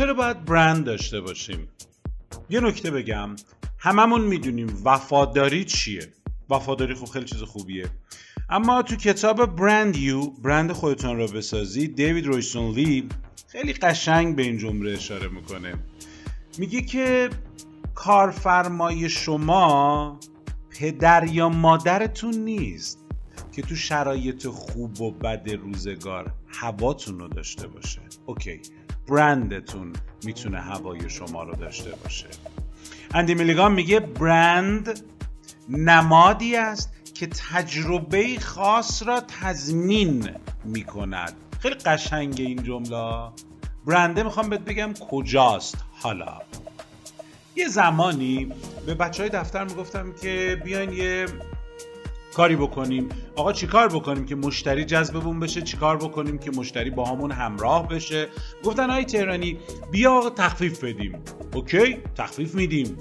چرا باید برند داشته باشیم؟ یه نکته بگم. هممون می‌دونیم وفاداری چیه. وفاداری خب خیلی چیز خوبیه. اما تو کتاب برند یو برند خودتان را بسازی دیوید رویسون لی خیلی قشنگ به این جمله اشاره می‌کنه. میگه که کارفرمای شما پدر یا مادرتون نیست که تو شرایط خوب و بد روزگار هواتون رو داشته باشه. اوکی. برندتون می‌تونه هوای شما رو داشته باشه. اندی میلیگان میگه برند نمادی است که تجربه خاص را تضمین می‌کند. خیلی قشنگه این جمله. برنده می‌خوام بهت بگم کجاست. حالا یه زمانی به بچه های دفتر می‌گفتم که بیاین یه کاری بکنیم؟ آقا چیکار بکنیم که مشتری جذبمون بشه؟ چیکار بکنیم که مشتری با همون همراه بشه؟ گفتن های تهرانی بیا تخفیف بدیم. اوکی تخفیف میدیم.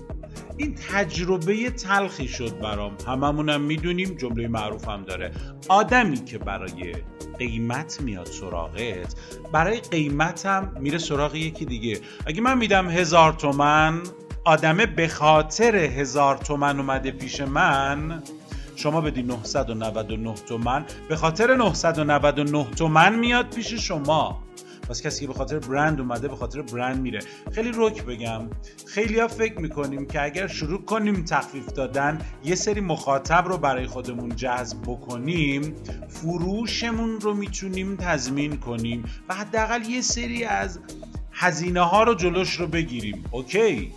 این تجربه تلخی شد برام. هممونم می‌دونیم جمله معروف هم داره. آدمی که برای قیمت میاد سراغت برای قیمت هم میره سراغ یکی دیگه. اگه من میدم هزار تومن آدمه به خاطر هزار تومن اومده پیش من شما بدی 999 تومن. به خاطر 999 تومن میاد پیش شما. واسه کسی که به خاطر برند اومده به خاطر برند میره. خیلی رک بگم. خیلی ها فکر می‌کنیم که اگر شروع کنیم تخفیف دادن یه سری مخاطب رو برای خودمون جذب بکنیم فروشمون رو می‌تونیم تضمین کنیم و حداقل یه سری از هزینه ها رو جلوش رو بگیریم. اوکی؟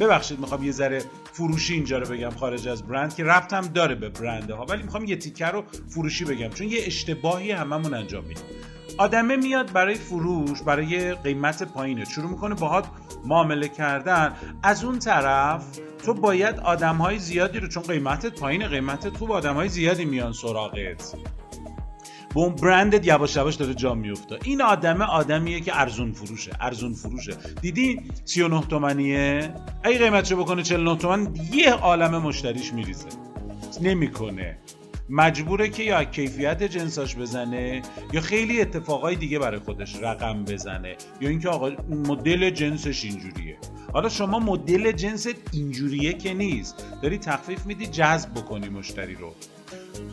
ببخشید می‌خوام یه ذره فروشی اینجا رو بگم خارج از برند که ربطم داره به برنده ها ولی می‌خوام یه تیکر رو فروشی بگم چون یه اشتباهی هممون انجام میدیم آدمه میاد برای فروش برای قیمت پایینه. شروع می‌کنه باهات معامله کردن. از اون طرف تو باید آدم های زیادی رو چون قیمتت پایینه قیمتت خوب آدم های زیادی میان سراغت. اون برندت یواش یواش داره جا میفته. این آدمه آدمیه که ارزون فروشه ارزون فروشه. دیدی 39 تومنیه؟ اگه قیمتشو بکنه 49 تومن یه عالم مشتریش میریزه. نمی‌کنه. مجبوره که یا کیفیت جنساش بزنه یا خیلی اتفاقای دیگه برای خودش رقم بزنه یا اینکه آقا مدل جنسش اینجوریه. حالا شما مدل جنست اینجوریه که نیست. داری تخفیف میدی جذب بکنی مشتری رو.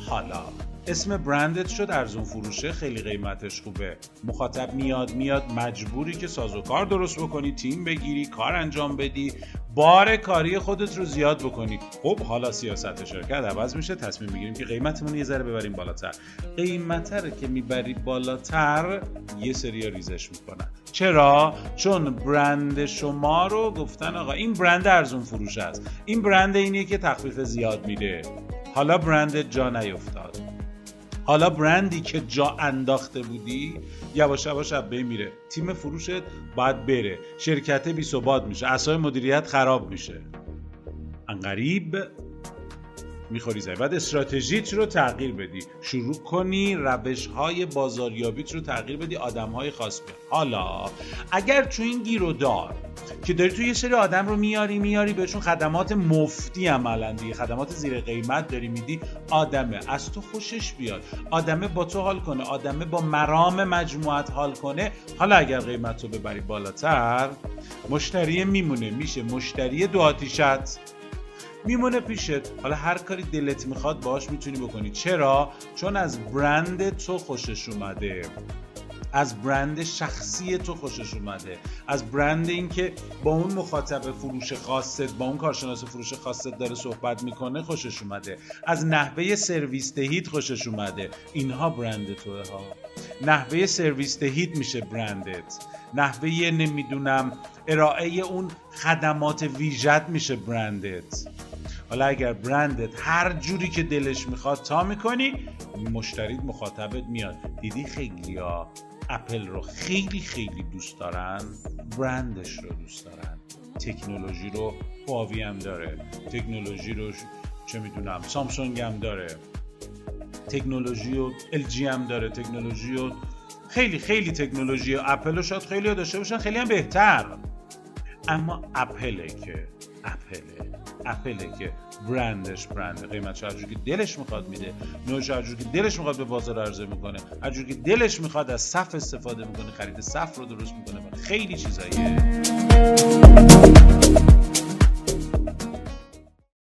حالا اسم برندت شد ارزون فروشه خیلی قیمتش خوبه. مخاطب میاد میاد مجبوری که سازوکار درست بکنی تیم بگیری کار انجام بدی بار کاری خودت رو زیاد بکنی. خب حالا سیاست شرکت عوض میشه تصمیم می‌گیریم که قیمتمون یه ذره ببریم بالاتر. قیمت رو که می‌بری بالاتر یه سری ریزش می‌کنن. چرا؟ چون برند شما رو گفتن آقا این برند ارزون فروش است. این برند اینیه که تخفیف زیاد میده. حالا برند جا نیفتاد. حالا برندی که جا انداخته بودی یواش یواش بین میره. تیم فروشت باید بره. شرکت بی ثبات میشه. اسای مدیریت خراب میشه. انقریب می‌خوری زایی بعد استراتژیت رو تغییر بدی. شروع کنی روش های بازاریابیت رو تغییر بدی آدم های خاص حالا اگر تو این گیرودار که داری تو یه سری آدم رو میاری میاری بهشون خدمات مفتی عملا دیگه خدمات زیر قیمت داری میدی آدمه از تو خوشش بیاد. آدمه با تو حال کنه آدمه با مرام مجموعت حال کنه. حالا اگر قیمت رو ببری بالاتر مشتری میمونه میشه. مشتری دو آتیشت. میمونه پیشت. حالا هر کاری دلت می‌خواد باش می‌تونی بکنی. چرا؟ چون از برند تو خوشش اومده. از برند شخصی تو خوشش اومده. از برند اینکه با اون مخاطب فروش خاصت با اون کارشناس فروش خاصت داره صحبت می‌کنه خوشش اومده. از نحوه سرویس دهید خوشش اومده. اینها برند توه ها. نحوه سرویس دهید میشه برندت. نحوه نمی‌دونم ارائه اون خدمات ویژت میشه برندت. حالا اگر برندت هر جوری که دلش می‌خواد تا می‌کنی مشتریت مخاطبت میاد. دیدی خیلی ها اپل رو خیلی خیلی دوست دارن برندش رو دوست دارن. تکنولوژی رو هواوی هم داره. تکنولوژی رو چه می‌دونم سامسونگ هم داره. تکنولوژی و LG هم داره. تکنولوژی و خیلی خیلی تکنولوژی. اپل رو شاید خیلی داشته باشن خیلی هم بهتر. اما اپله که اپله اپله که برندش برنده قیمت هرجوری که دلش می‌خواد میده. نو هرجوری که دلش می‌خواد به بازار عرضه می‌کنه. هرجوری که دلش می‌خواد از صف استفاده می‌کنه خرید صف رو درست می‌کنه و خیلی چیزایی